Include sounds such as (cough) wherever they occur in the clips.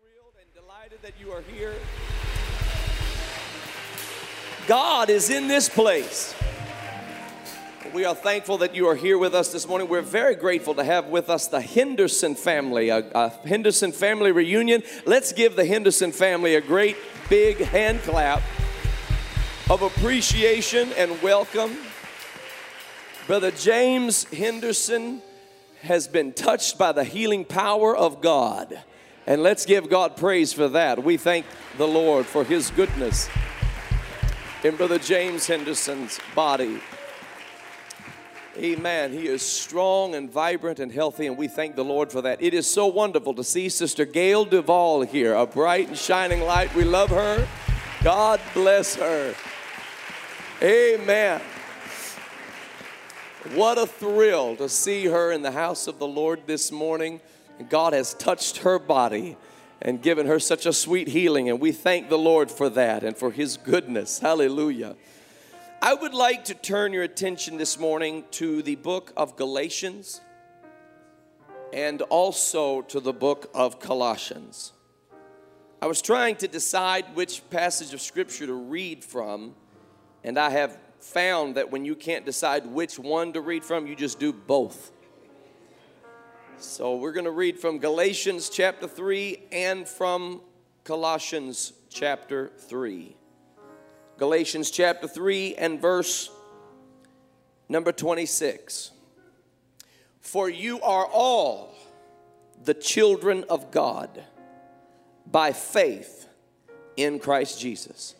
thrilled and delighted that you are here. God is in this place. We are thankful that you are here with us this morning. We're very grateful to have with us the Henderson family, a, a Henderson family reunion. Let's give the Henderson family a great big hand clap of appreciation and welcome. Brother James Henderson has been touched by the healing power of God. And let's give God praise for that. We thank the Lord for his goodness in Brother James Henderson's body. Amen. He is strong and vibrant and healthy, and we thank the Lord for that. It is so wonderful to see Sister Gail Duvall here, a bright and shining light. We love her. God bless her. Amen. What a thrill to see her in the house of the Lord this morning. God has touched her body and given her such a sweet healing, and we thank the Lord for that and for His goodness. Hallelujah. I would like to turn your attention this morning to the book of Galatians and also to the book of Colossians. I was trying to decide which passage of scripture to read from, and I have found that when you can't decide which one to read from, you just do both. So we're going to read from Galatians chapter 3 and from Colossians chapter 3. Galatians chapter 3 and verse number 26. For you are all the children of God by faith in Christ Jesus.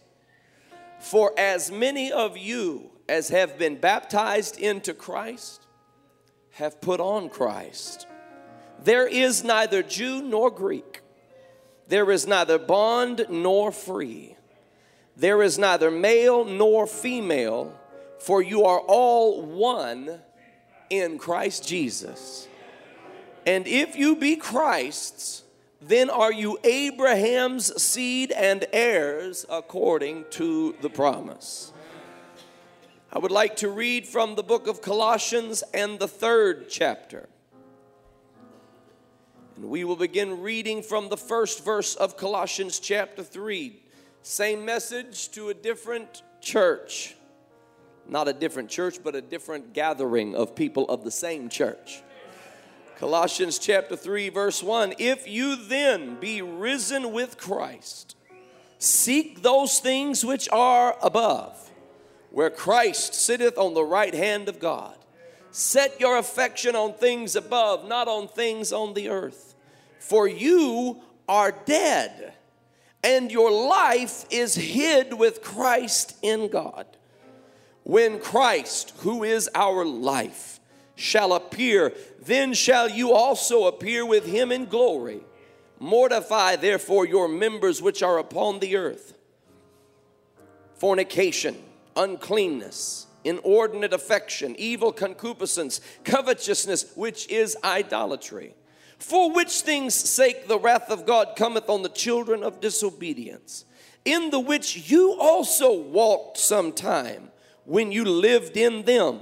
For as many of you as have been baptized into Christ have put on Christ. There is neither Jew nor Greek, there is neither bond nor free there is neither male nor female, for you are all one in Christ Jesus. And if you be Christ's, then are you Abraham's seed and heirs according to the promise. I would like to read from the book of Colossians and the third chapter. And we will begin reading from the first verse of Colossians chapter 3. Same message to a different church. Not a different church, but a different gathering of people of the same church. Colossians chapter 3, verse 1 If you then be risen with Christ, seek those things which are above, where Christ sitteth on the right hand of God. Set your affection on things above, not on things on the earth. For you are dead and your life is hid with Christ in God. When Christ, who is our life, shall appear, then shall you also appear with him in glory. Mortify therefore your members which are upon the earth fornication, uncleanness, inordinate affection, evil concupiscence, covetousness, which is idolatry for which things sake the wrath of God cometh on the children of disobedience, in the which you also walked sometime when you lived in them.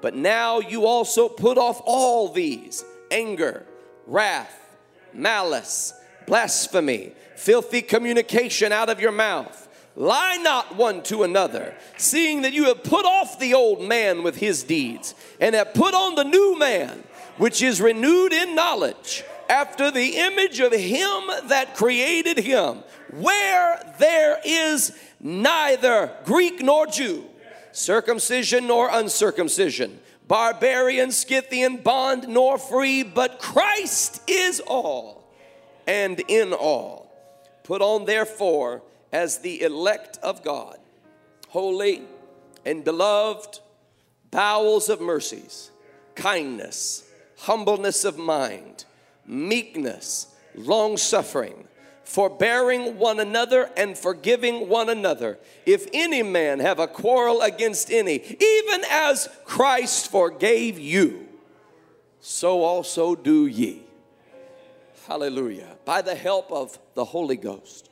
But now you also put off all these anger, wrath, malice, blasphemy, filthy communication out of your mouth. Lie not one to another, seeing that you have put off the old man with his deeds, and have put on the new man which is renewed in knowledge after the image of him that created him, where there is neither Greek nor Jew, circumcision nor uncircumcision, barbarian, Scythian, bond nor free, but Christ is all and in all. Put on, therefore, as the elect of God, holy and beloved, bowels of mercies, kindness humbleness of mind, meekness, long suffering, forbearing one another and forgiving one another. If any man have a quarrel against any, even as Christ forgave you, so also do ye. Hallelujah. By the help of the Holy Ghost,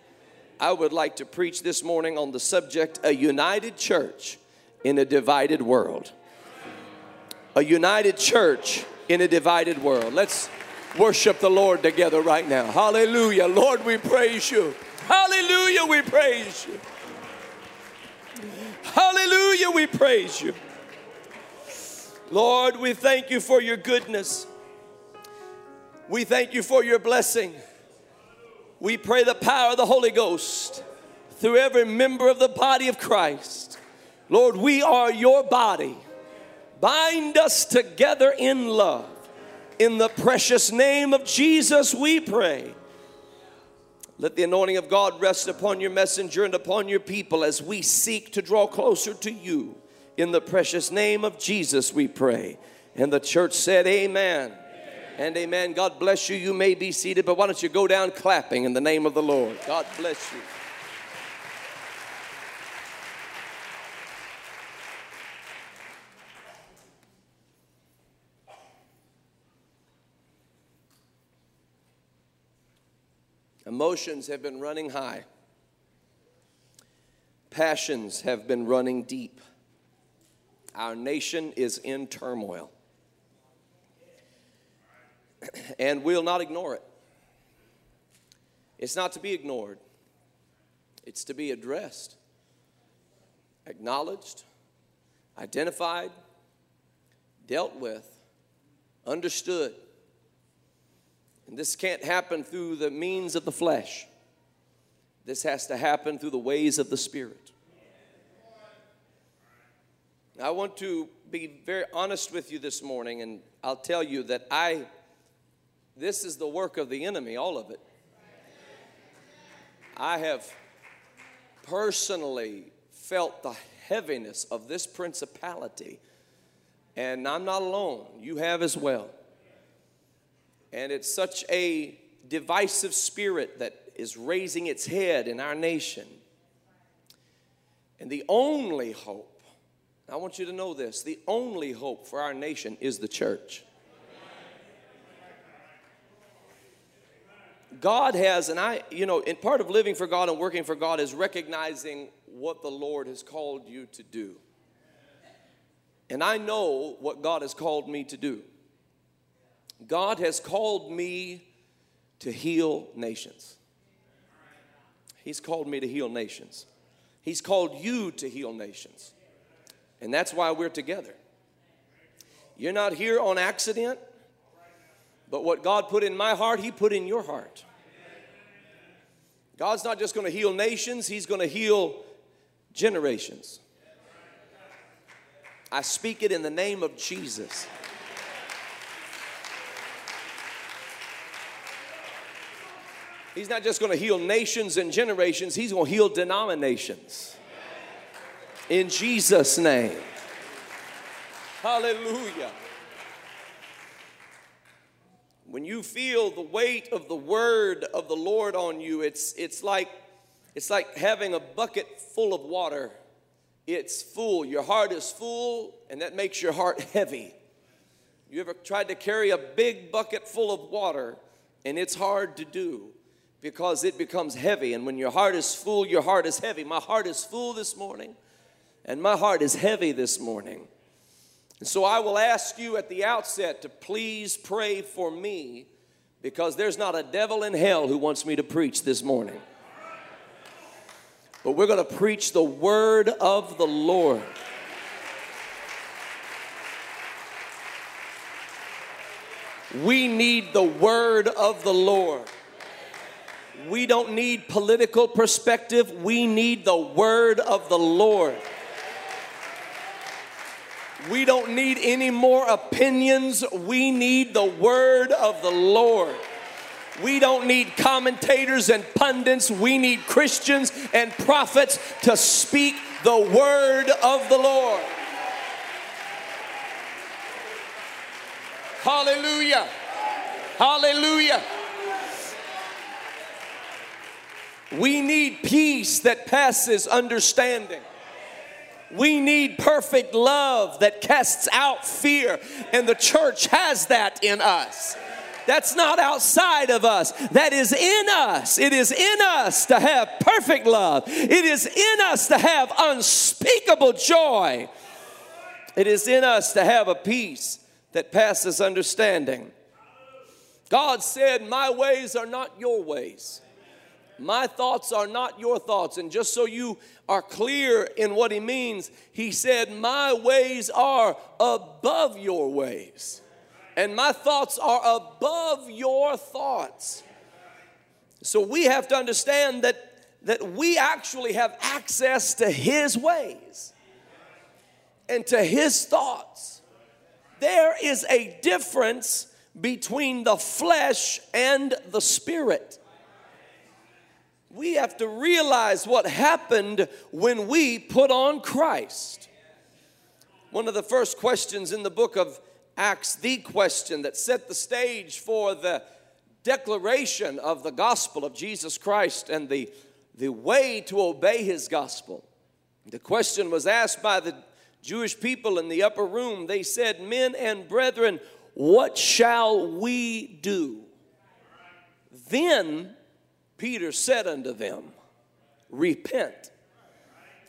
I would like to preach this morning on the subject a united church in a divided world. A united church in a divided world. Let's worship the Lord together right now. Hallelujah. Lord, we praise you. Hallelujah, we praise you. Hallelujah, we praise you. Lord, we thank you for your goodness. We thank you for your blessing. We pray the power of the Holy Ghost through every member of the body of Christ. Lord, we are your body. Bind us together in love. In the precious name of Jesus, we pray. Let the anointing of God rest upon your messenger and upon your people as we seek to draw closer to you. In the precious name of Jesus, we pray. And the church said, Amen. And amen. God bless you. You may be seated, but why don't you go down clapping in the name of the Lord? God bless you. Emotions have been running high. Passions have been running deep. Our nation is in turmoil. (clears throat) And we'll not ignore it. It's not to be ignored, it's to be addressed, acknowledged, identified, dealt with, understood and this can't happen through the means of the flesh. This has to happen through the ways of the Spirit. I want to be very honest with you this morning, and I'll tell you that I, this is the work of the enemy, all of it. I have personally felt the heaviness of this principality, and I'm not alone. You have as well. And it's such a divisive spirit that is raising its head in our nation. And the only hope, I want you to know this the only hope for our nation is the church. God has, and I, you know, in part of living for God and working for God is recognizing what the Lord has called you to do. And I know what God has called me to do. God has called me to heal nations. He's called me to heal nations. He's called you to heal nations. And that's why we're together. You're not here on accident, but what God put in my heart, He put in your heart. God's not just going to heal nations, He's going to heal generations. I speak it in the name of Jesus. He's not just going to heal nations and generations, He's going to heal denominations. In Jesus' name. Hallelujah. When you feel the weight of the word of the Lord on you, it's, it's, like, it's like having a bucket full of water. It's full. Your heart is full, and that makes your heart (laughs) heavy. You ever tried to carry a big bucket full of water, and it's hard to do because it becomes heavy. And when your heart is full, your heart is heavy. My heart is full this morning, and my heart is heavy this morning. And so I will ask you at the outset to please pray for me because there's not a devil in hell who wants me to preach this morning. But we're going to preach the word of the Lord. We need the word of the Lord. We don't need political perspective, we need the word of the Lord. We don't need any more opinions, we need the word of the Lord. We don't need commentators and pundits. We need Christians and prophets to speak the word of the Lord. Hallelujah. Hallelujah. We need peace that passes understanding. We need perfect love that casts out fear, and the church has that in us. That's not outside of us. That is in us. It is in us to have perfect love. It is in us to have unspeakable joy. It is in us to have a peace that passes understanding. God said, My ways are not your ways. My thoughts are not your thoughts. And just so you are clear in what he means, he said, My ways are above your ways, and my thoughts are above your thoughts. So we have to understand that, that we actually have access to his ways and to his thoughts. There is a difference between the flesh and the spirit we have to realize what happened when we put on Christ. One of the first questions in the book of Acts, the question that set the stage for the declaration of the gospel of Jesus Christ and the, the way to obey his gospel. The question was asked by the Jewish people in the upper room. They said, Men and brethren, what shall we do? Then Peter said unto them, Repent.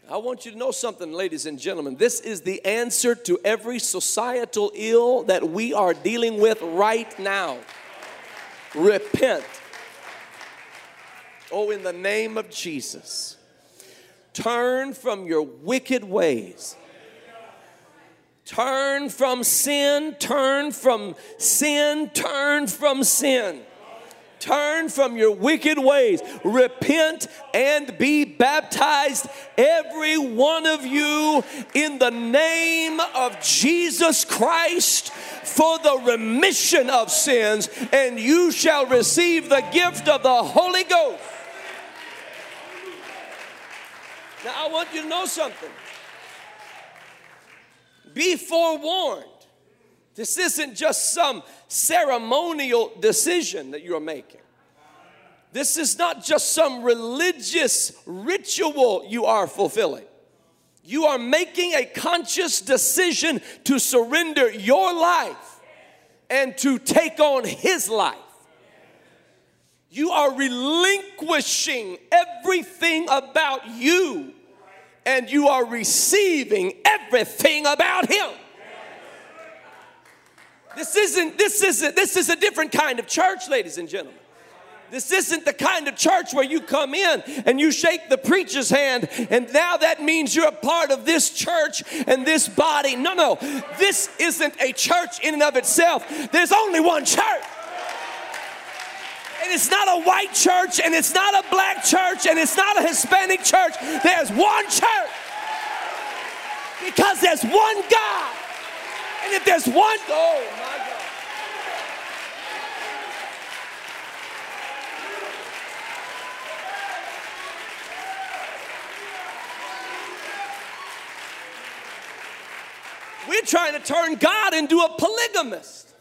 I want you to know something, ladies and gentlemen. This is the answer to every societal ill that we are dealing with right now. Repent. Oh, in the name of Jesus. Turn from your wicked ways. Turn from sin, turn from sin, turn from sin. Turn from your wicked ways. Repent and be baptized, every one of you, in the name of Jesus Christ for the remission of sins, and you shall receive the gift of the Holy Ghost. Now, I want you to know something. Be forewarned. This isn't just some ceremonial decision that you're making. This is not just some religious ritual you are fulfilling. You are making a conscious decision to surrender your life and to take on His life. You are relinquishing everything about you and you are receiving everything about Him. This isn't, this isn't, this is a different kind of church, ladies and gentlemen. This isn't the kind of church where you come in and you shake the preacher's hand, and now that means you're a part of this church and this body. No, no, this isn't a church in and of itself. There's only one church. And it's not a white church, and it's not a black church, and it's not a Hispanic church. There's one church because there's one God. And if there's one, oh my God. We're trying to turn God into a polygamist.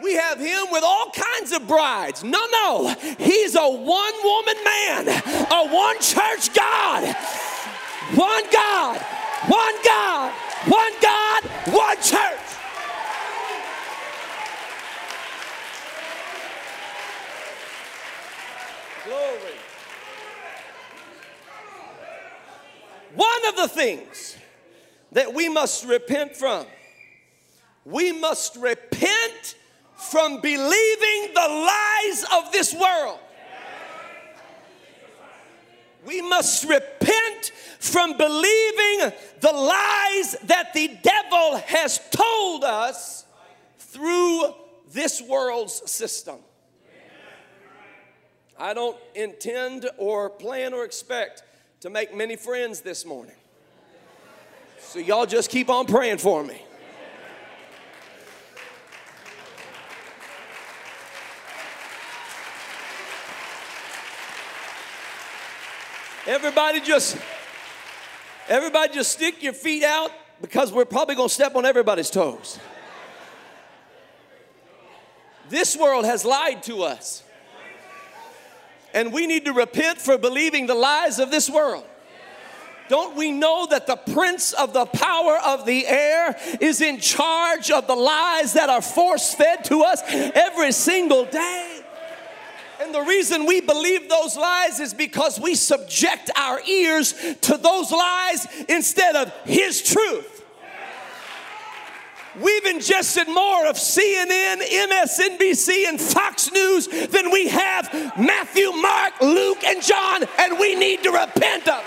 We have him with all kinds of brides. No, no, he's a one woman man, a one church God, one God, one God, one God, one church. Glory. One of the things that we must repent from, we must repent from believing the lies of this world. We must repent from believing the lies that the devil has told us through this world's system. I don't intend or plan or expect to make many friends this morning. So, y'all just keep on praying for me. Everybody just everybody just stick your feet out because we're probably going to step on everybody's toes. This world has lied to us. And we need to repent for believing the lies of this world. Don't we know that the prince of the power of the air is in charge of the lies that are force fed to us every single day? And the reason we believe those lies is because we subject our ears to those lies instead of His truth. We've ingested more of CNN, MSNBC, and Fox News than we have Matthew, Mark, Luke, and John, and we need to repent of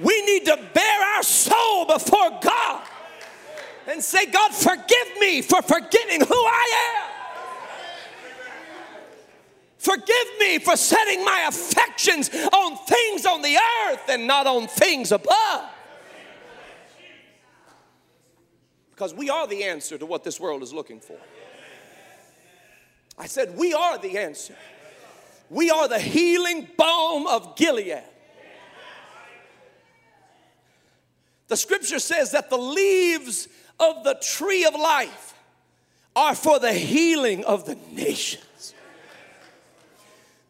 We need to bare our soul before God and say, God, forgive me for forgetting who I am. Forgive me for setting my affections on things on the earth and not on things above. Because we are the answer to what this world is looking for. I said, We are the answer. We are the healing balm of Gilead. The scripture says that the leaves of the tree of life are for the healing of the nations.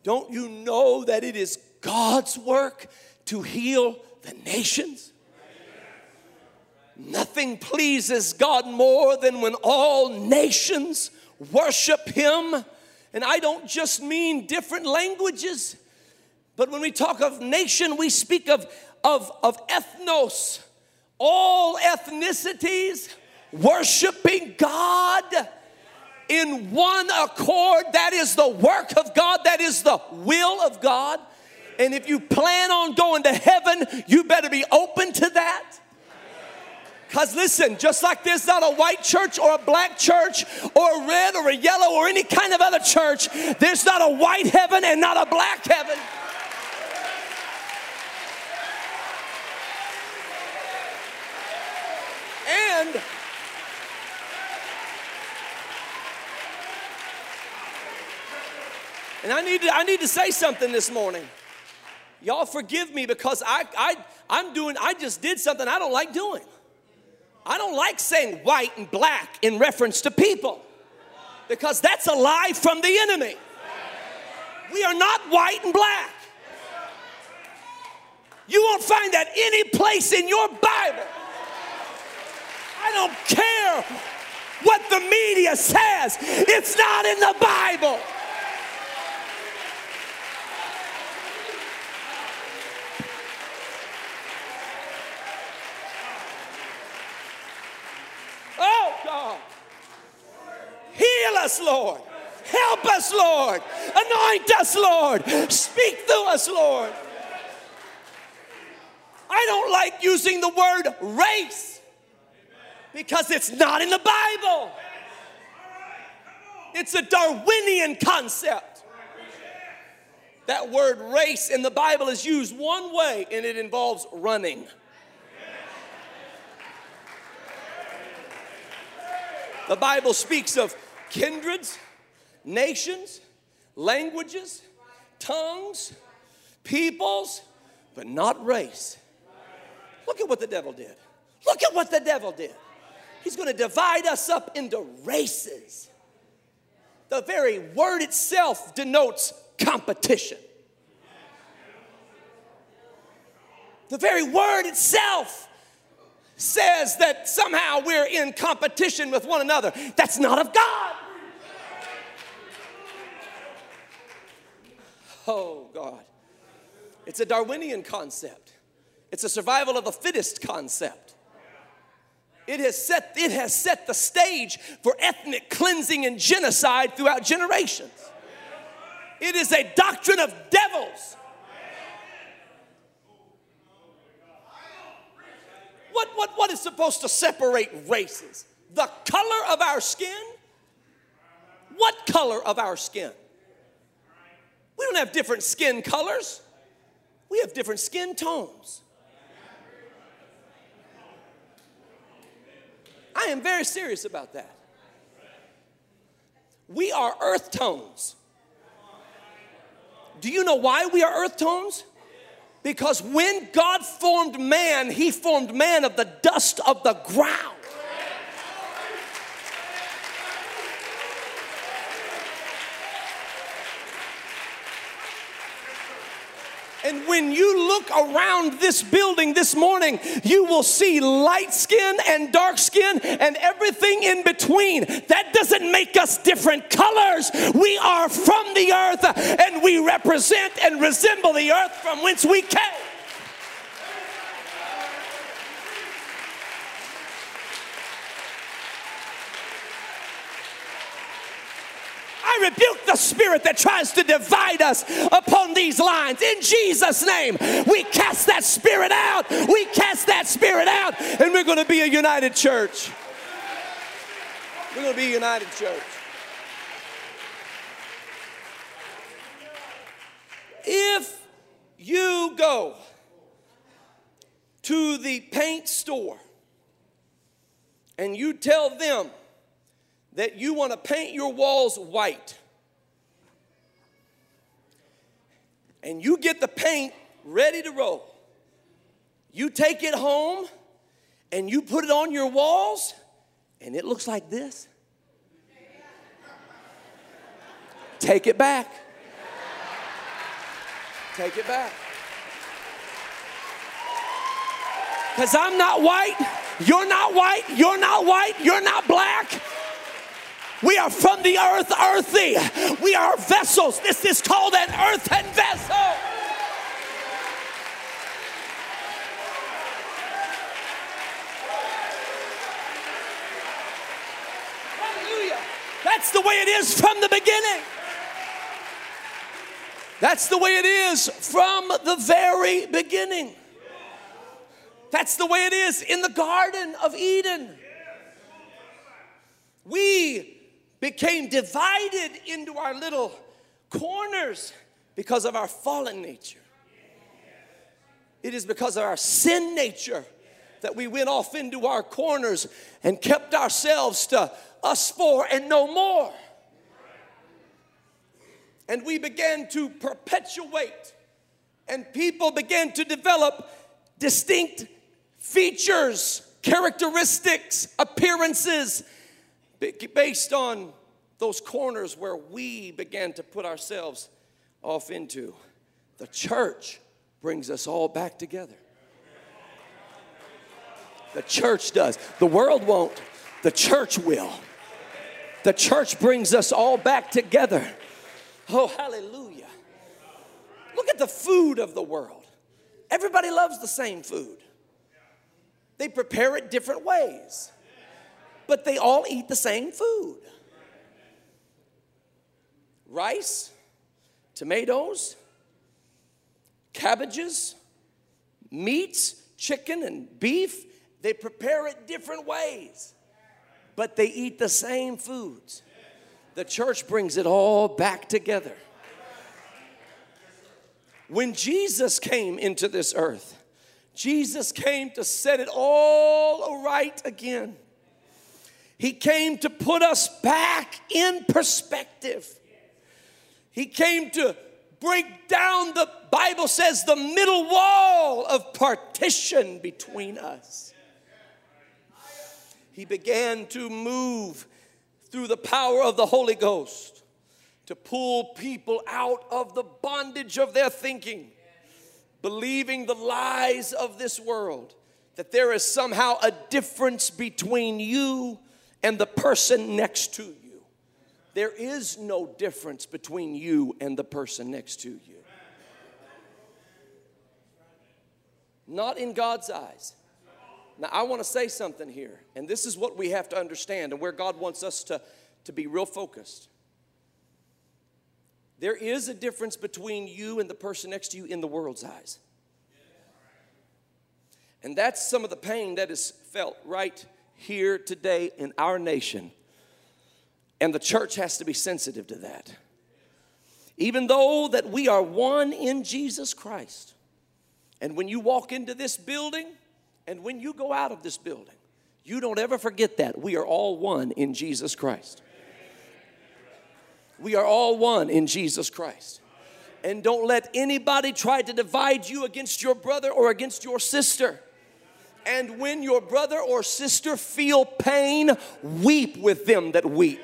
Don't you know that it is God's work to heal the nations? Nothing pleases God more than when all nations worship Him. And I don't just mean different languages, but when we talk of nation, we speak of, of, of ethnos, all ethnicities worshiping God in one accord. That is the work of God, that is the will of God. And if you plan on going to heaven, you better be open to that. Because listen, just like there's not a white church or a black church or a red or a yellow or any kind of other church, there's not a white heaven and not a black heaven. And I need to, I need to say something this morning. Y'all forgive me because I, I, I'm doing, I just did something I don't like doing. I don't like saying white and black in reference to people because that's a lie from the enemy. We are not white and black. You won't find that any place in your Bible. I don't care what the media says, it's not in the Bible. Oh, God. Heal us, Lord. Help us, Lord. Anoint us, Lord. Speak through us, Lord. I don't like using the word race because it's not in the Bible. It's a Darwinian concept. That word race in the Bible is used one way and it involves running. The Bible speaks of kindreds, nations, languages, tongues, peoples, but not race. Look at what the devil did. Look at what the devil did. He's going to divide us up into races. The very word itself denotes competition. The very word itself says that somehow we're in competition with one another. That's not of God. Oh, God. It's a Darwinian concept, it's a survival of the fittest concept. It has, set, it has set the stage for ethnic cleansing and genocide throughout generations. It is a doctrine of devils. What, what, what is supposed to separate races? The color of our skin? What color of our skin? We don't have different skin colors, we have different skin tones. I am very serious about that. We are earth tones. Do you know why we are earth tones? Because when God formed man, he formed man of the dust of the ground. And when you look around this building this morning, you will see light skin and dark skin and everything in between. That doesn't make us different colors. We are from the earth and we represent and resemble the earth from whence we came. I rebuke the spirit that tries to divide us upon these lines. In Jesus' name, we cast that spirit out. We cast that spirit out, and we're going to be a united church. We're going to be a united church. If you go to the paint store and you tell them that you want to paint your walls white. And you get the paint ready to roll. You take it home and you put it on your walls, and it looks like this. Take it back. Take it back. Because I'm not white, you're not white, you're not white, you're not black. We are from the earth, earthy. We are vessels. This is called an earthen vessel. Hallelujah. That's the way it is from the beginning. That's the way it is from the very beginning. That's the way it is in the Garden of Eden. We became divided into our little corners because of our fallen nature. It is because of our sin nature that we went off into our corners and kept ourselves to us four and no more. And we began to perpetuate, and people began to develop distinct features, characteristics, appearances based on those corners where we began to put ourselves off into. The church brings us all back together. The church does. The world won't, the church will. The church brings us all back together. Oh, hallelujah. Look at the food of the world. Everybody loves the same food, they prepare it different ways but they all eat the same food rice, tomatoes, cabbages, meats, chicken, and beef. They prepare it different ways, but they eat the same foods. The church brings it all back together. When Jesus came into this earth, Jesus came to set it all right again. He came to put us back in perspective. He came to break down the Bible says the middle wall of partition between us. He began to move through the power of the Holy Ghost to pull people out of the bondage of their thinking, believing the lies of this world, that there is somehow a difference between you and the person next to you. There is no difference between you and the person next to you. Not in God's eyes. Now, I want to say something here, and this is what we have to understand and where God wants us to, to be real focused. There is a difference between you and the person next to you in the world's eyes. And that's some of the pain that is felt right here today in our nation. And the church has to be sensitive to that. Even though that we are one in Jesus Christ. And when you walk into this building and when you go out of this building, you don't ever forget that. We are all one in Jesus Christ. We are all one in Jesus Christ. And don't let anybody try to divide you against your brother or against your sister. And when your brother or sister feel pain, weep with them that weep.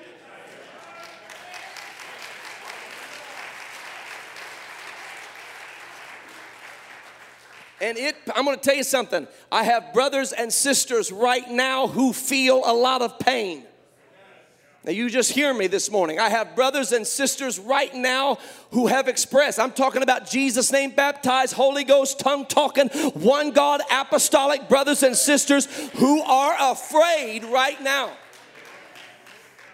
And it, I'm gonna tell you something. I have brothers and sisters right now who feel a lot of pain. Now, you just hear me this morning. I have brothers and sisters right now who have expressed, I'm talking about Jesus' name baptized, Holy Ghost, tongue talking, one God, apostolic brothers and sisters who are afraid right now.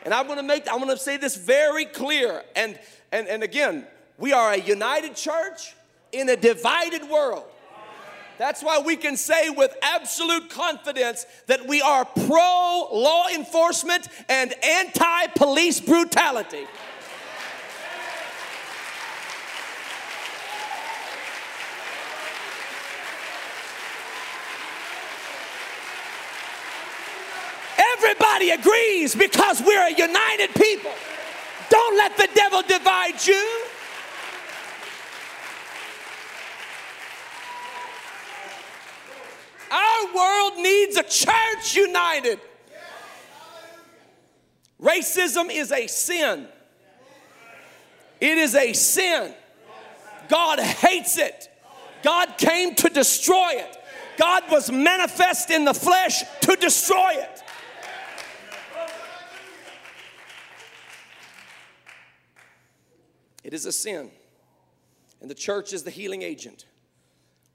And I'm gonna make, I'm gonna say this very clear. And, and, and again, we are a united church in a divided world. That's why we can say with absolute confidence that we are pro law enforcement and anti police brutality. Everybody agrees because we're a united people. Don't let the devil divide you. Our world needs a church united. Racism is a sin. It is a sin. God hates it. God came to destroy it. God was manifest in the flesh to destroy it. It is a sin. And the church is the healing agent.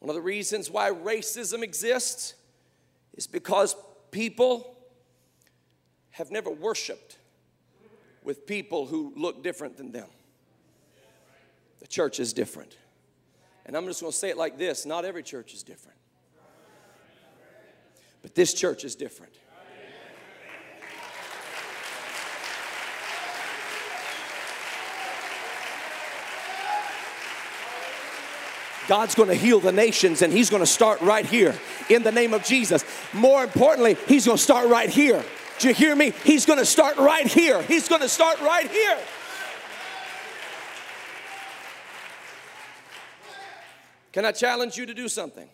One of the reasons why racism exists is because people have never worshiped with people who look different than them. The church is different. And I'm just going to say it like this not every church is different, but this church is different. God's going to heal the nations and He's going to start right here in the name of Jesus. More importantly, He's going to start right here. Do you hear me? He's going to start right here. He's going to start right here. Can I challenge you to do something?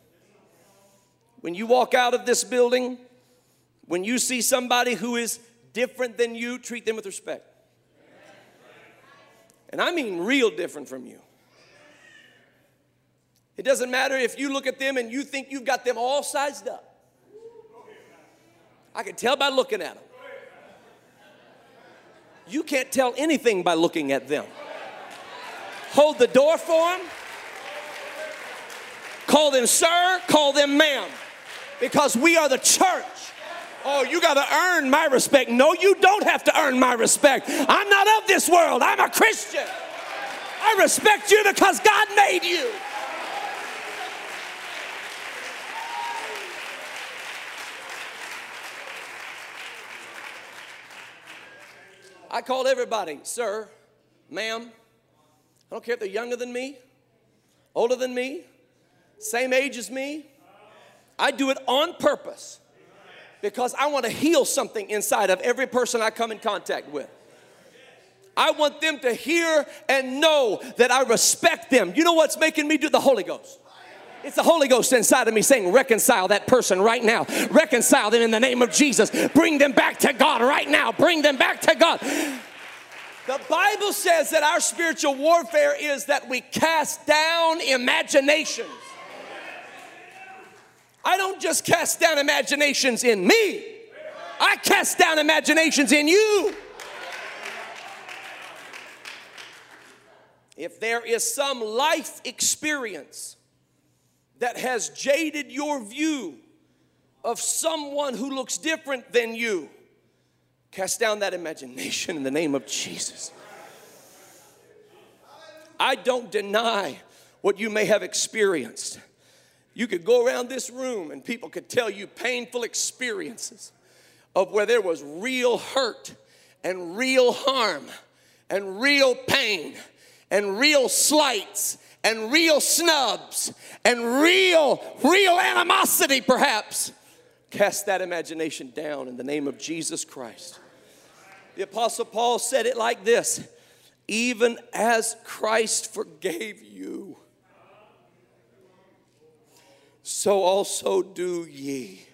When you walk out of this building, when you see somebody who is different than you, treat them with respect. And I mean real different from you. It doesn't matter if you look at them and you think you've got them all sized up. I can tell by looking at them. You can't tell anything by looking at them. Hold the door for them. Call them sir, call them ma'am. Because we are the church. Oh, you got to earn my respect. No, you don't have to earn my respect. I'm not of this world, I'm a Christian. I respect you because God made you. I call everybody, sir, ma'am. I don't care if they're younger than me, older than me, same age as me. I do it on purpose because I want to heal something inside of every person I come in contact with. I want them to hear and know that I respect them. You know what's making me do the Holy Ghost? It's the Holy Ghost inside of me saying, Reconcile that person right now. Reconcile them in the name of Jesus. Bring them back to God right now. Bring them back to God. The Bible says that our spiritual warfare is that we cast down imaginations. I don't just cast down imaginations in me, I cast down imaginations in you. If there is some life experience that has jaded your view of someone who looks different than you, cast down that imagination in the name of Jesus. I don't deny what you may have experienced. You could go around this room and people could tell you painful experiences of where there was real hurt and real harm and real pain and real slights and real snubs and real, real animosity, perhaps. Cast that imagination down in the name of Jesus Christ. The Apostle Paul said it like this even as Christ forgave you, so also do ye.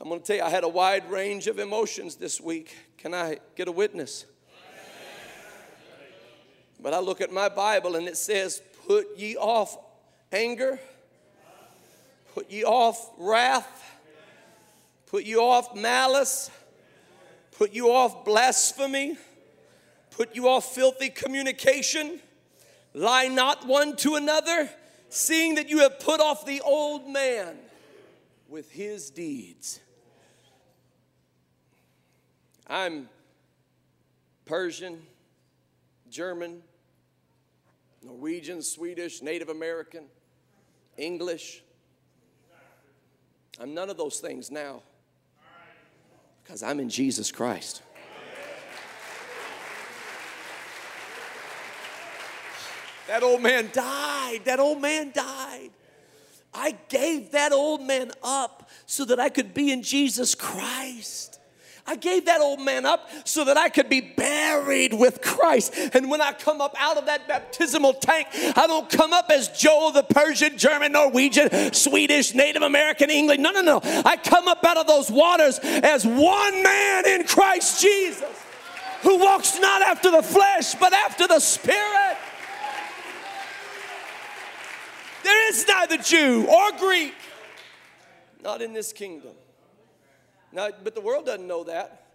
I'm going to tell you, I had a wide range of emotions this week. Can I get a witness? But I look at my Bible and it says, Put ye off anger, put ye off wrath, put you off malice, put you off blasphemy, put you off filthy communication. Lie not one to another, seeing that you have put off the old man with his deeds. I'm Persian, German, Norwegian, Swedish, Native American, English. I'm none of those things now because I'm in Jesus Christ. That old man died. That old man died. I gave that old man up so that I could be in Jesus Christ. I gave that old man up so that I could be buried with Christ. And when I come up out of that baptismal tank, I don't come up as Joe the Persian, German, Norwegian, Swedish, Native American, English. No, no, no. I come up out of those waters as one man in Christ Jesus who walks not after the flesh, but after the Spirit. There is neither Jew or Greek, not in this kingdom. Now, but the world doesn't know that.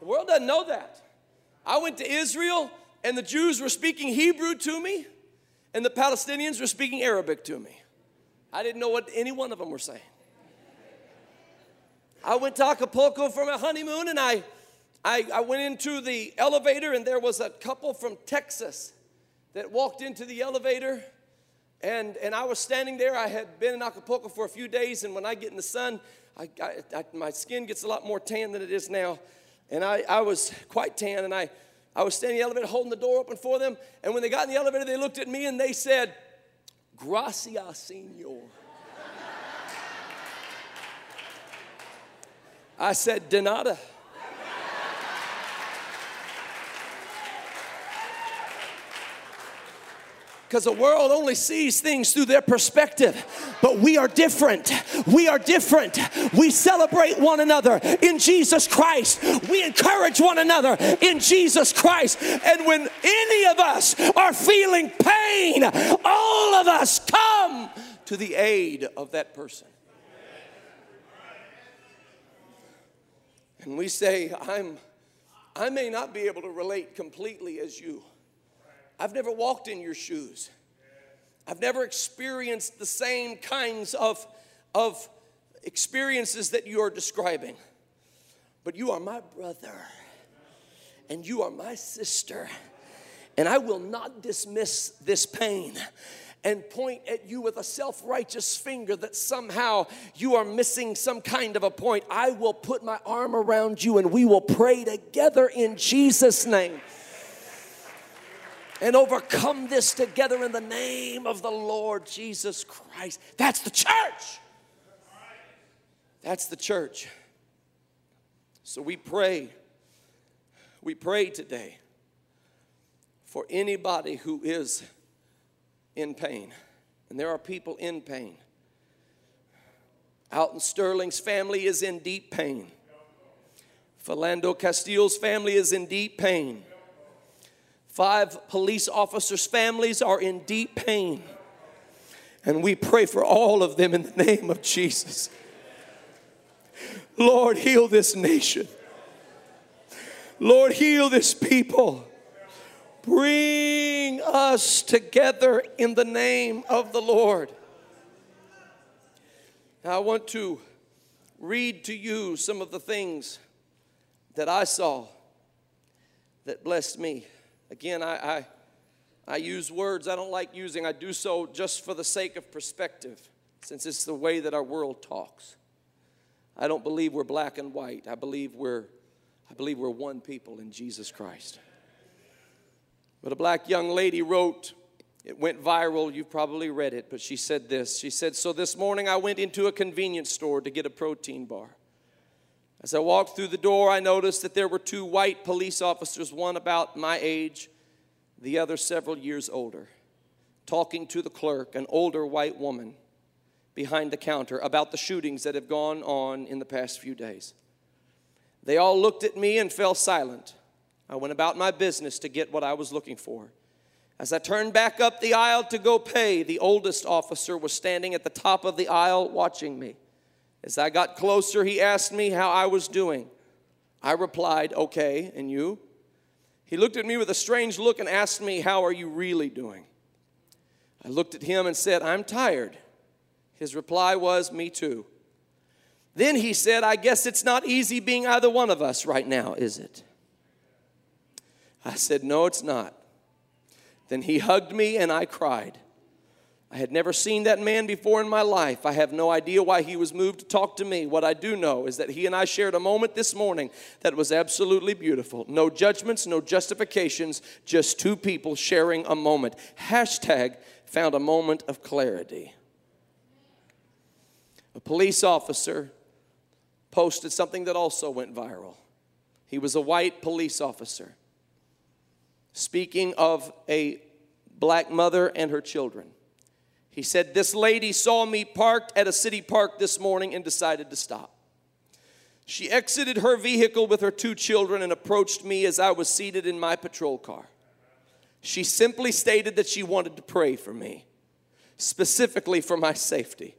The world doesn't know that. I went to Israel and the Jews were speaking Hebrew to me and the Palestinians were speaking Arabic to me. I didn't know what any one of them were saying. I went to Acapulco for my honeymoon and I, I, I went into the elevator and there was a couple from Texas that walked into the elevator and, and I was standing there. I had been in Acapulco for a few days, and when I get in the sun, I, I, I, my skin gets a lot more tan than it is now. And I, I was quite tan, and I, I was standing in the elevator holding the door open for them. And when they got in the elevator, they looked at me and they said, Gracias, Senor. I said, De because the world only sees things through their perspective. But we are different. We are different. We celebrate one another in Jesus Christ. We encourage one another in Jesus Christ. And when any of us are feeling pain, all of us come to the aid of that person. And we say, I'm I may not be able to relate completely as you. I've never walked in your shoes. I've never experienced the same kinds of, of experiences that you are describing. But you are my brother, and you are my sister, and I will not dismiss this pain and point at you with a self righteous finger that somehow you are missing some kind of a point. I will put my arm around you and we will pray together in Jesus' name and overcome this together in the name of the Lord Jesus Christ. That's the church. That's the church. So we pray. We pray today for anybody who is in pain. And there are people in pain. Alton Sterling's family is in deep pain. Philando Castile's family is in deep pain. Five police officers' families are in deep pain. And we pray for all of them in the name of Jesus. Lord, heal this nation. Lord, heal this people. Bring us together in the name of the Lord. Now, I want to read to you some of the things that I saw that blessed me. Again, I, I, I use words I don't like using. I do so just for the sake of perspective, since it's the way that our world talks. I don't believe we're black and white. I believe we're, I believe we're one people in Jesus Christ. But a black young lady wrote, it went viral, you've probably read it, but she said this. She said, So this morning I went into a convenience store to get a protein bar. As I walked through the door, I noticed that there were two white police officers, one about my age, the other several years older, talking to the clerk, an older white woman behind the counter, about the shootings that have gone on in the past few days. They all looked at me and fell silent. I went about my business to get what I was looking for. As I turned back up the aisle to go pay, the oldest officer was standing at the top of the aisle watching me. As I got closer, he asked me how I was doing. I replied, Okay, and you? He looked at me with a strange look and asked me, How are you really doing? I looked at him and said, I'm tired. His reply was, Me too. Then he said, I guess it's not easy being either one of us right now, is it? I said, No, it's not. Then he hugged me and I cried. I had never seen that man before in my life. I have no idea why he was moved to talk to me. What I do know is that he and I shared a moment this morning that was absolutely beautiful. No judgments, no justifications, just two people sharing a moment. Hashtag found a moment of clarity. A police officer posted something that also went viral. He was a white police officer speaking of a black mother and her children. He said, This lady saw me parked at a city park this morning and decided to stop. She exited her vehicle with her two children and approached me as I was seated in my patrol car. She simply stated that she wanted to pray for me, specifically for my safety.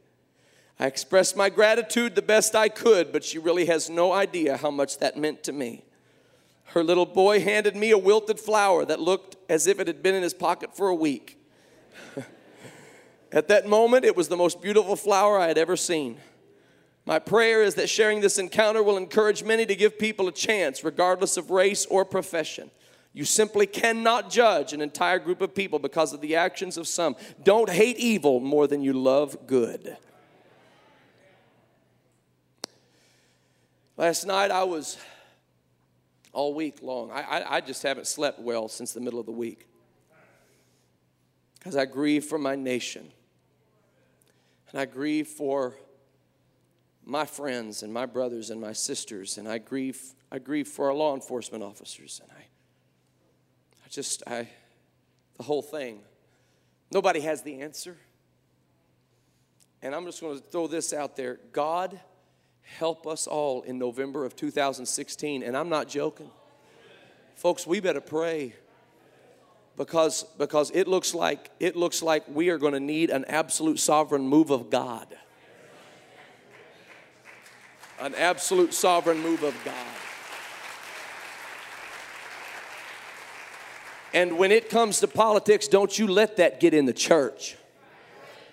I expressed my gratitude the best I could, but she really has no idea how much that meant to me. Her little boy handed me a wilted flower that looked as if it had been in his pocket for a week. (laughs) At that moment, it was the most beautiful flower I had ever seen. My prayer is that sharing this encounter will encourage many to give people a chance, regardless of race or profession. You simply cannot judge an entire group of people because of the actions of some. Don't hate evil more than you love good. Last night I was all week long. I, I, I just haven't slept well since the middle of the week because I grieve for my nation. And I grieve for my friends and my brothers and my sisters. And I grieve, I grieve for our law enforcement officers. And I, I just, I, the whole thing. Nobody has the answer. And I'm just going to throw this out there God help us all in November of 2016. And I'm not joking. Folks, we better pray because, because it, looks like, it looks like we are going to need an absolute sovereign move of God. An absolute sovereign move of God. And when it comes to politics, don't you let that get in the church.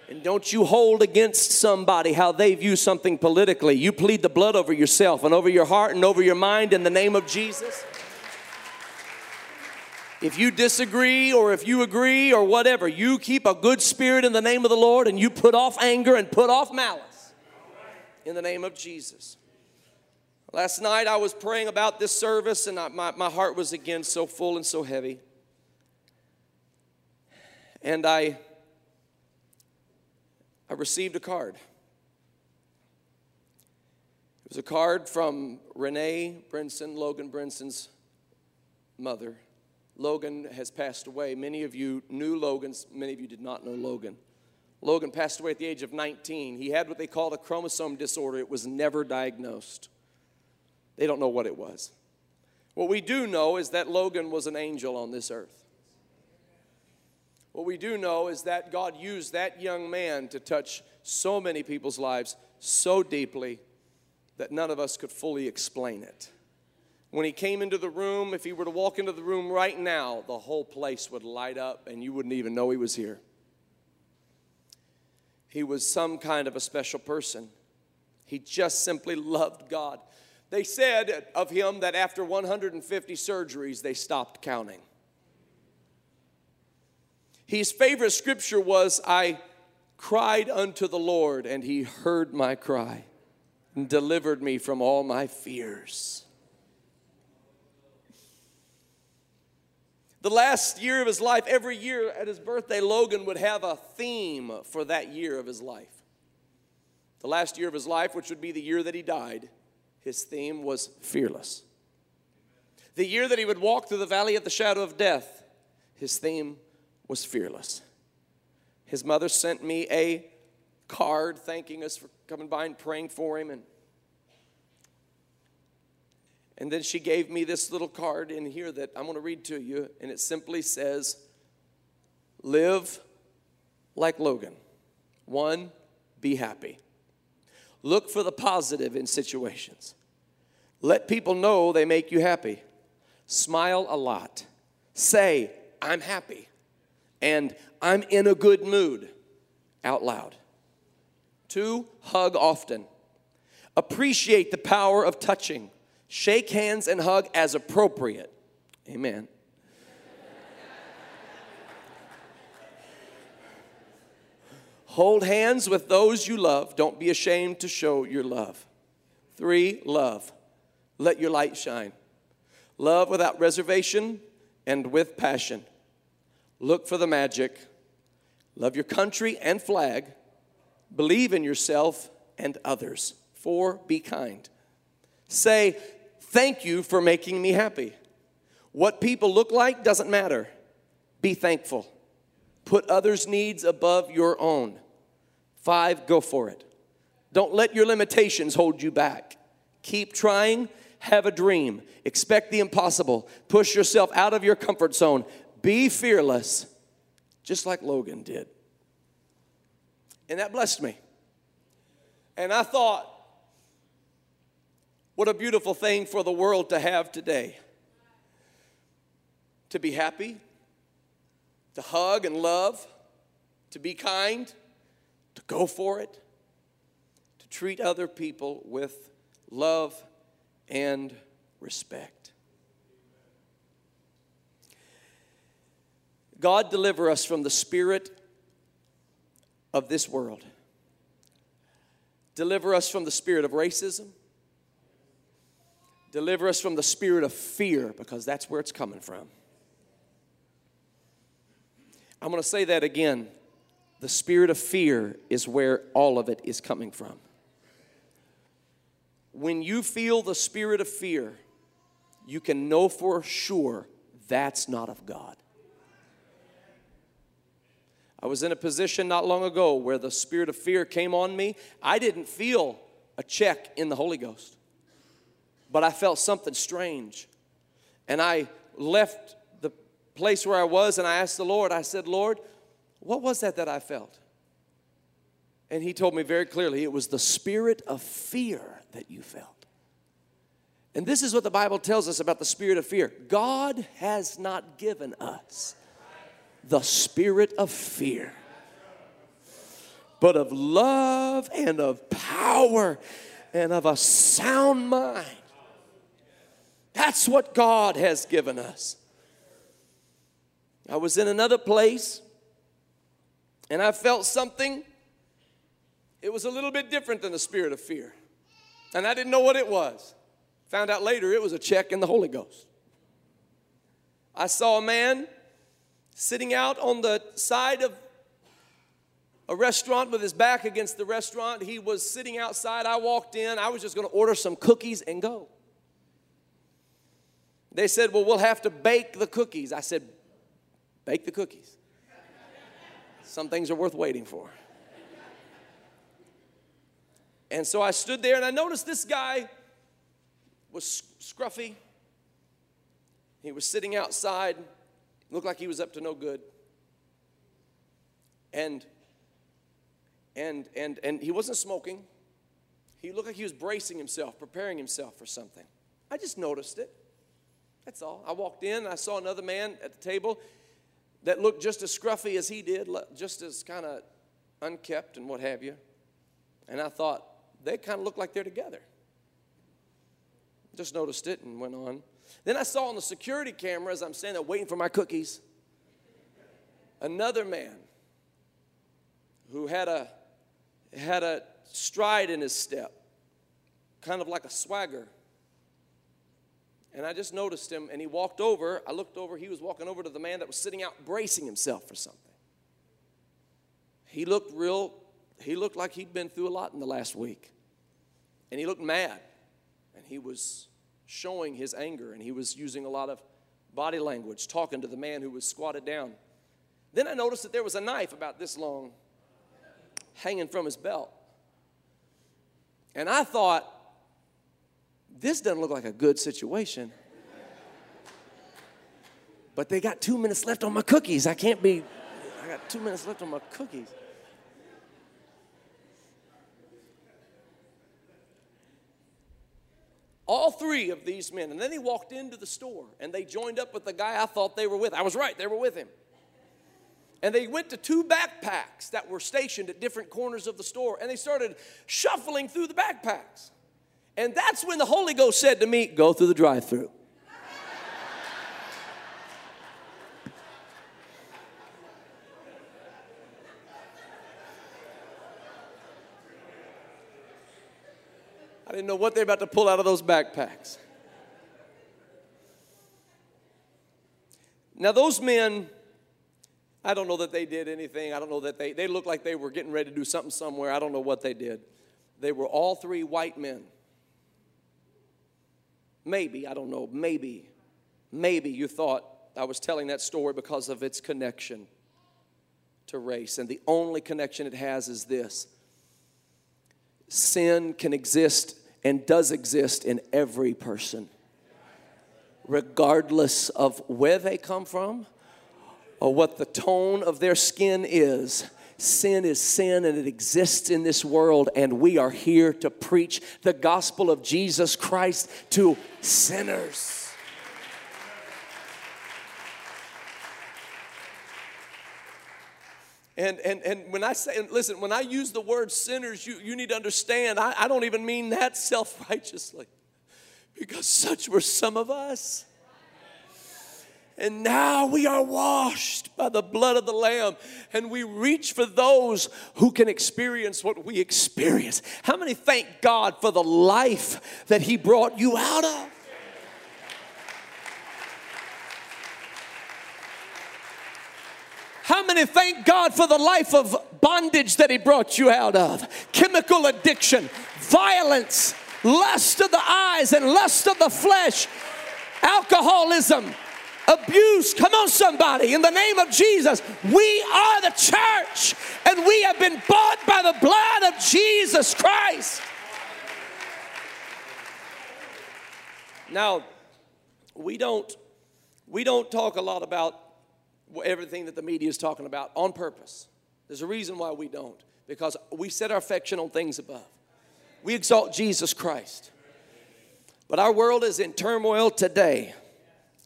And don't you hold against somebody how they view something politically. You plead the blood over yourself and over your heart and over your mind in the name of Jesus. If you disagree or if you agree or whatever, you keep a good spirit in the name of the Lord and you put off anger and put off malice in the name of Jesus. Last night I was praying about this service and I, my, my heart was again so full and so heavy. And I, I received a card. It was a card from Renee Brinson, Logan Brinson's mother. Logan has passed away. Many of you knew Logan, many of you did not know Logan. Logan passed away at the age of 19. He had what they called a chromosome disorder, it was never diagnosed. They don't know what it was. What we do know is that Logan was an angel on this earth. What we do know is that God used that young man to touch so many people's lives so deeply that none of us could fully explain it. When he came into the room, if he were to walk into the room right now, the whole place would light up and you wouldn't even know he was here. He was some kind of a special person. He just simply loved God. They said of him that after 150 surgeries, they stopped counting. His favorite scripture was, I cried unto the Lord, and he heard my cry and delivered me from all my fears. The last year of his life, every year at his birthday, Logan would have a theme for that year of his life. The last year of his life, which would be the year that he died, his theme was fearless. The year that he would walk through the valley of the shadow of death, his theme was fearless. His mother sent me a card thanking us for coming by and praying for him and and then she gave me this little card in here that I'm going to read to you, and it simply says, live like Logan. One, be happy. Look for the positive in situations. Let people know they make you happy. Smile a lot. Say, I'm happy. And I'm in a good mood out loud. Two, hug often. Appreciate the power of touching. Shake hands and hug as appropriate. Amen. Hold hands with those you love. Don't be ashamed to show your love. Three, love. Let your light shine. Love without reservation and with passion. Look for the magic. Love your country and flag. Believe in yourself and others. Four, be kind. Say, thank you for making me happy. What people look like doesn't matter. Be thankful. Put others' needs above your own. Five, go for it. Don't let your limitations hold you back. Keep trying, have a dream, expect the impossible, push yourself out of your comfort zone, be fearless, just like Logan did. And that blessed me. And I thought, what a beautiful thing for the world to have today. To be happy, to hug and love, to be kind to go for it, to treat other people with love and respect. God deliver us from the spirit of this world. Deliver us from the spirit of racism. Deliver us from the spirit of fear because that's where it's coming from. I'm going to say that again. The spirit of fear is where all of it is coming from. When you feel the spirit of fear, you can know for sure that's not of God. I was in a position not long ago where the spirit of fear came on me. I didn't feel a check in the Holy Ghost, but I felt something strange. And I left the place where I was and I asked the Lord, I said, Lord, what was that that I felt? And he told me very clearly it was the spirit of fear that you felt. And this is what the Bible tells us about the spirit of fear God has not given us the spirit of fear, but of love and of power and of a sound mind. That's what God has given us. I was in another place and I felt something. It was a little bit different than the spirit of fear. And I didn't know what it was. Found out later it was a check in the Holy Ghost. I saw a man sitting out on the side of a restaurant with his back against the restaurant. He was sitting outside. I walked in. I was just going to order some cookies and go. They said, Well, we'll have to bake the cookies. I said, Bake the cookies. Some things are worth waiting for. And so I stood there and I noticed this guy was scruffy. He was sitting outside, looked like he was up to no good. And and and and he wasn't smoking. He looked like he was bracing himself, preparing himself for something. I just noticed it. That's all. I walked in I saw another man at the table that looked just as scruffy as he did, just as kind of unkept and what have you. And I thought, they kind of look like they're together. Just noticed it and went on. Then I saw on the security camera as I'm standing there waiting for my cookies, another man who had a had a stride in his step, kind of like a swagger. And I just noticed him, and he walked over. I looked over, he was walking over to the man that was sitting out bracing himself for something. He looked real, he looked like he'd been through a lot in the last week. And he looked mad, and he was showing his anger, and he was using a lot of body language, talking to the man who was squatted down. Then I noticed that there was a knife about this long hanging from his belt. And I thought, this doesn't look like a good situation. But they got two minutes left on my cookies. I can't be, I got two minutes left on my cookies. All three of these men. And then he walked into the store and they joined up with the guy I thought they were with. I was right, they were with him. And they went to two backpacks that were stationed at different corners of the store and they started shuffling through the backpacks. And that's when the Holy Ghost said to me, Go through the drive through. I didn't know what they're about to pull out of those backpacks. Now, those men, I don't know that they did anything. I don't know that they, they looked like they were getting ready to do something somewhere. I don't know what they did. They were all three white men. Maybe, I don't know, maybe, maybe you thought I was telling that story because of its connection to race. And the only connection it has is this sin can exist and does exist in every person, regardless of where they come from or what the tone of their skin is. Sin is sin and it exists in this world, and we are here to preach the gospel of Jesus Christ to sinners. And, and, and when I say, listen, when I use the word sinners, you, you need to understand, I, I don't even mean that (laughs) self righteously, because such were some of us. And now we are washed by the blood of the Lamb, and we reach for those who can experience what we experience. How many thank God for the life that He brought you out of? How many thank God for the life of bondage that He brought you out of? Chemical addiction, violence, lust of the eyes and lust of the flesh, alcoholism, abuse. Come on, somebody, in the name of Jesus, we are the church and we have been bought by the blood of Jesus Christ. Now, we don't we don't talk a lot about everything that the media is talking about on purpose. There's a reason why we don't, because we set our affection on things above. We exalt Jesus Christ. But our world is in turmoil today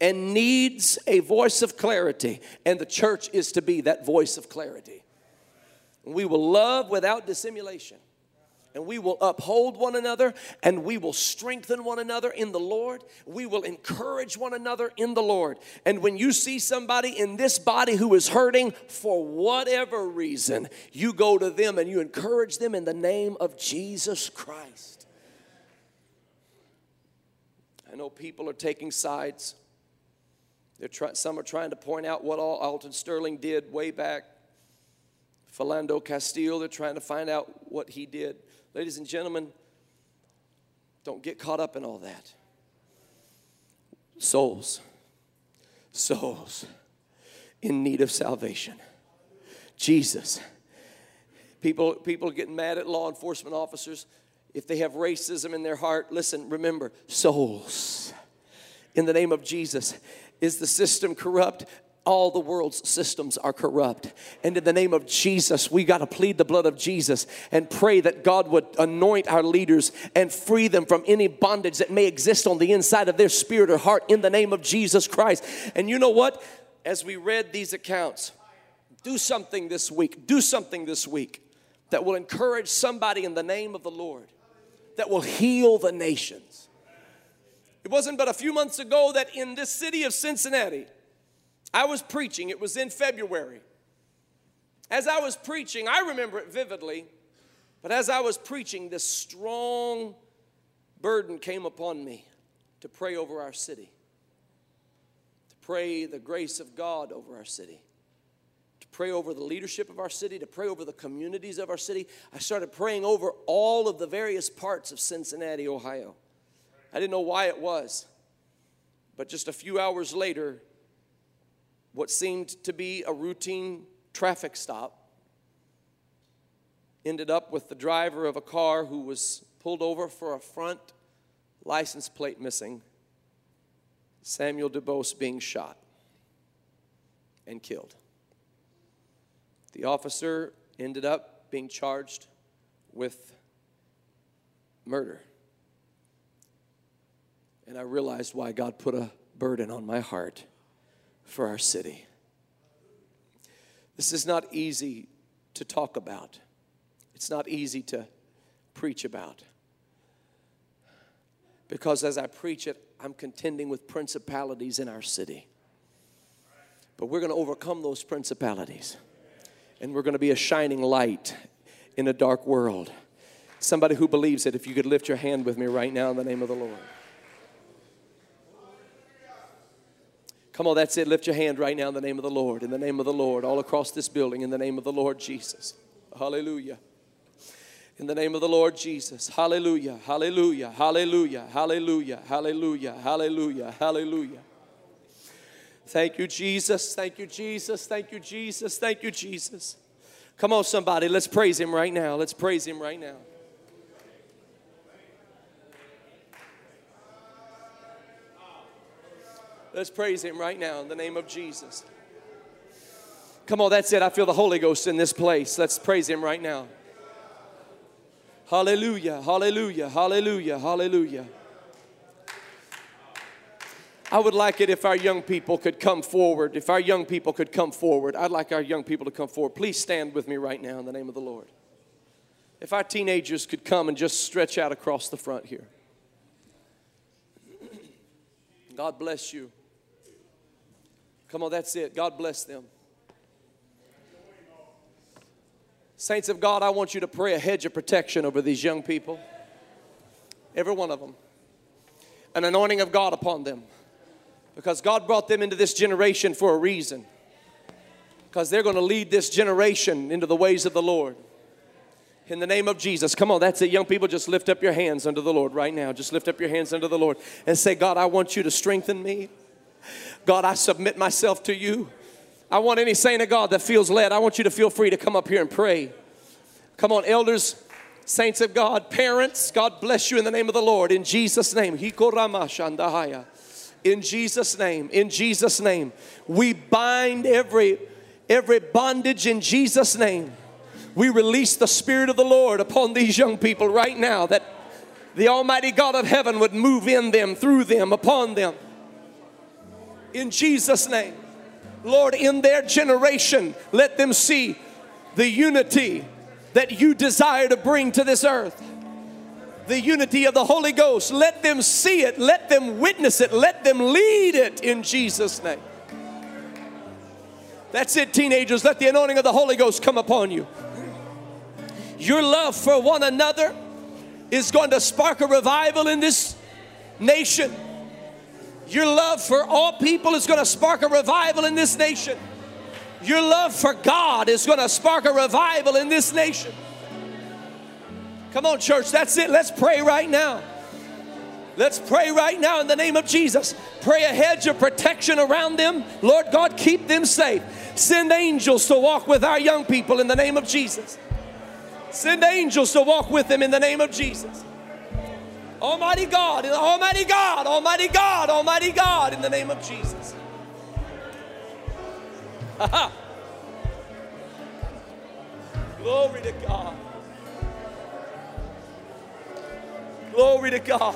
and needs a voice of clarity, and the church is to be that voice of clarity. We will love without dissimulation and we will uphold one another and we will strengthen one another in the Lord. We will encourage one another in the Lord. And when you see somebody in this body who is hurting for whatever reason, you go to them and you encourage them in the name of Jesus Christ. I know people are taking sides. They're try, some are trying to point out what all Alton Sterling did way back. Philando Castile, they're trying to find out what he did. Ladies and gentlemen, don't get caught up in all that. Souls, souls in need of salvation. Jesus. People, people getting mad at law enforcement officers if they have racism in their heart. Listen, remember, souls. In the name of Jesus. Is the system corrupt? all the world's systems are corrupt. And in the name of Jesus, we got to plead the blood of Jesus and pray that God would anoint our leaders and free them from any bondage that may exist on the inside of their spirit or heart in the name of Jesus Christ. And you know what? As we read these accounts, do something this week, do something this week that will encourage somebody in the name of the Lord, that will heal the nations. It wasn't but a few months ago that in this city of Cincinnati, I was preaching, it was in February. As I was preaching, I remember it vividly, but as I was preaching, this strong burden came upon me to pray over our city, to pray the grace of God over our city, to pray over the leadership of our city, to pray over the communities of our city. I started praying over all of the various parts of Cincinnati, Ohio. I didn't know why it was, but just a few hours later, what seemed to be a routine traffic stop ended up with the driver of a car who was pulled over for a front license plate missing, Samuel DuBose being shot and killed. The officer ended up being charged with murder. And I realized why God put a burden on my heart for our city. This is not easy to talk about, it's not easy to preach about. Because as I preach it, I'm contending with principalities in our city. But we're going to overcome those principalities. And we're going to be a shining light in a dark world. Somebody who believes it, if you could lift your hand with me right now in the name of the Lord. Come on, that's it. Lift your hand right now in the name of the Lord, in the name of the Lord, all across this building, in the name of the Lord Jesus. Hallelujah. In the name of the Lord Jesus. Hallelujah. Hallelujah. Hallelujah. Hallelujah. Hallelujah. Hallelujah. Hallelujah. Thank you, Jesus. Thank you, Jesus. Thank you, Jesus. Thank you, Jesus. Come on, somebody. Let's praise Him right now. Let's praise Him right now. Let's praise Him right now in the name of Jesus. Come on, that's it. I feel the Holy Ghost in this place. Let's praise Him right now. Hallelujah, hallelujah, hallelujah, hallelujah. I would like it if our young people could come forward. If our young people could come forward, I'd like our young people to come forward. Please stand with me right now in the name of the Lord. If our teenagers could come and just stretch out across the front here. God bless you. Come on, that's it. God bless them. Saints of God, I want you to pray a hedge of protection over these young people. Every one of them. An anointing of God upon them. Because God brought them into this generation for a reason. Because they're going to lead this generation into the ways of the Lord. In the name of Jesus. Come on, that's it. Young people, just lift up your hands unto the Lord right now. Just lift up your hands unto the Lord and say, God, I want you to strengthen me. God, I submit myself to you. I want any saint of God that feels led, I want you to feel free to come up here and pray. Come on, elders, saints of God, parents, God bless you in the name of the Lord. In Jesus' name. In Jesus' name, in Jesus' name. We bind every every bondage in Jesus' name. We release the Spirit of the Lord upon these young people right now that the Almighty God of heaven would move in them, through them, upon them in Jesus' name. Lord, in their generation, let them see the unity that you desire to bring to this earth. The unity of the Holy Ghost. Let them see it, let them witness it, let them lead it in Jesus' name. That's it, teenagers. Let the anointing of the Holy Ghost come upon you. Your love for one another is going to spark a revival in this nation. Your love for all people is going to spark a revival in this nation. Your love for God is going to spark a revival in this nation. Come on, church, that's it. Let's pray right now. Let's pray right now in the name of Jesus. Pray a hedge of protection around them. Lord God, keep them safe. Send angels to walk with our young people in the name of Jesus. Send angels to walk with them in the name of Jesus. Almighty God, Almighty God, Almighty God, Almighty God, in the name of Jesus. Glory to God. Glory to God.